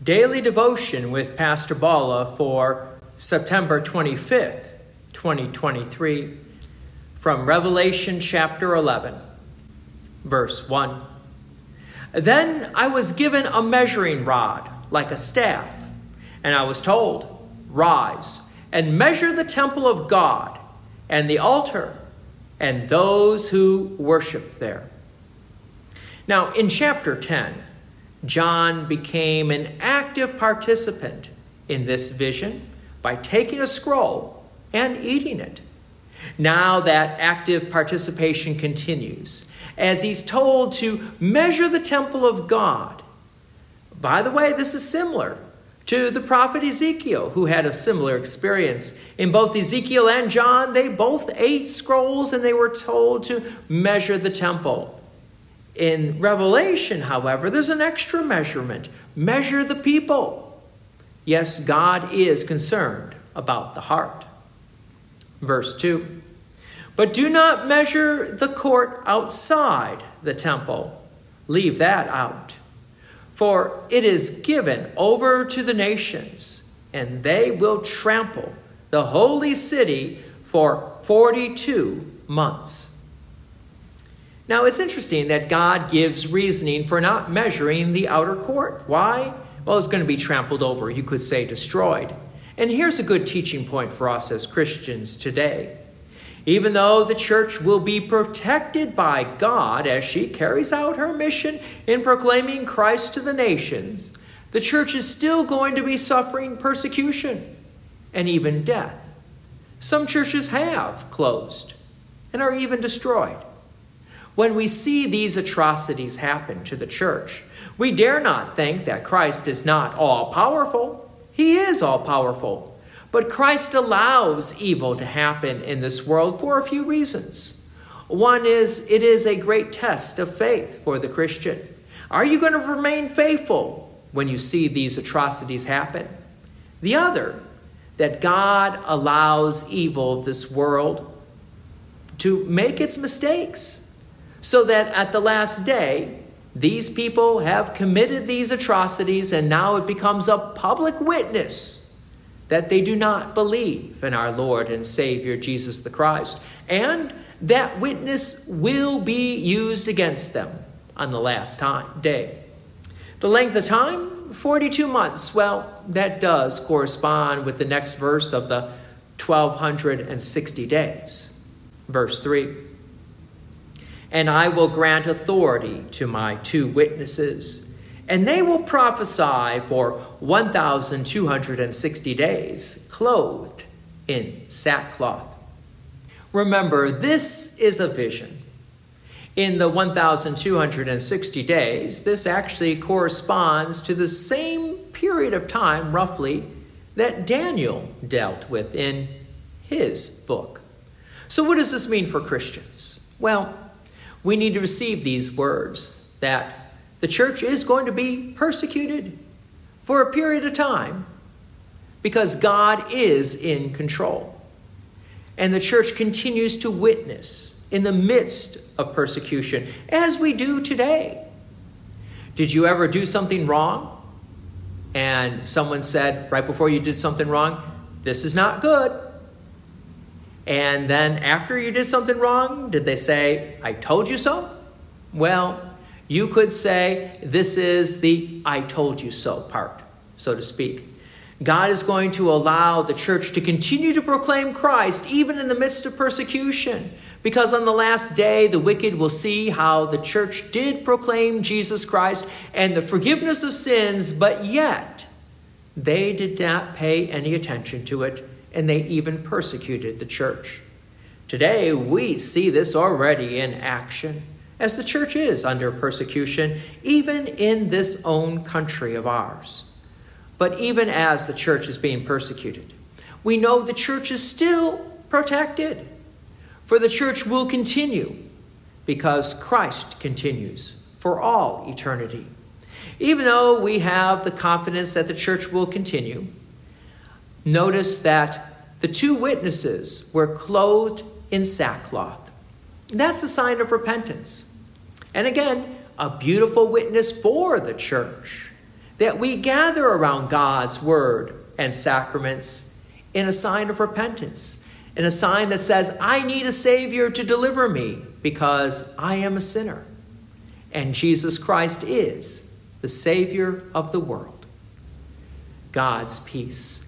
Daily Devotion with Pastor Balla for September 25th, 2023, from Revelation chapter 11, verse 1. Then I was given a measuring rod like a staff, and I was told, Rise and measure the temple of God and the altar and those who worship there. Now, in chapter 10, John became an active participant in this vision by taking a scroll and eating it. Now that active participation continues as he's told to measure the temple of God. By the way, this is similar to the prophet Ezekiel, who had a similar experience. In both Ezekiel and John, they both ate scrolls and they were told to measure the temple. In Revelation, however, there's an extra measurement measure the people. Yes, God is concerned about the heart. Verse 2 But do not measure the court outside the temple, leave that out. For it is given over to the nations, and they will trample the holy city for 42 months. Now, it's interesting that God gives reasoning for not measuring the outer court. Why? Well, it's going to be trampled over. You could say destroyed. And here's a good teaching point for us as Christians today. Even though the church will be protected by God as she carries out her mission in proclaiming Christ to the nations, the church is still going to be suffering persecution and even death. Some churches have closed and are even destroyed. When we see these atrocities happen to the church, we dare not think that Christ is not all powerful. He is all powerful. But Christ allows evil to happen in this world for a few reasons. One is it is a great test of faith for the Christian. Are you going to remain faithful when you see these atrocities happen? The other, that God allows evil of this world to make its mistakes, so that at the last day, these people have committed these atrocities and now it becomes a public witness that they do not believe in our Lord and Savior Jesus the Christ, and that witness will be used against them on the last time, day. The length of time, 42 months. Well, that does correspond with the next verse of the 1260 days. Verse 3 And I will grant authority to my two witnesses and they will prophesy for 1,260 days, clothed in sackcloth. Remember, this is a vision. In the 1,260 days, this actually corresponds to the same period of time, roughly, that Daniel dealt with in his book. So, what does this mean for Christians? Well, we need to receive these words that the church is going to be persecuted for a period of time because God is in control. And the church continues to witness in the midst of persecution, as we do today. Did you ever do something wrong? And someone said right before you did something wrong, This is not good. And then after you did something wrong, did they say, I told you so? Well, you could say this is the I told you so part, so to speak. God is going to allow the church to continue to proclaim Christ even in the midst of persecution. Because on the last day, the wicked will see how the church did proclaim Jesus Christ and the forgiveness of sins, but yet they did not pay any attention to it, and they even persecuted the church. Today, we see this already in action as the church is under persecution, even in this own country of ours. But even as the church is being persecuted, we know the church is still protected. For the church will continue because Christ continues for all eternity. Even though we have the confidence that the church will continue, notice that the two witnesses were clothed in sackcloth. That's a sign of repentance. And again, a beautiful witness for the church that we gather around God's word and sacraments in a sign of repentance, in a sign that says, I need a Savior to deliver me because I am a sinner. And Jesus Christ is the Savior of the world. God's peace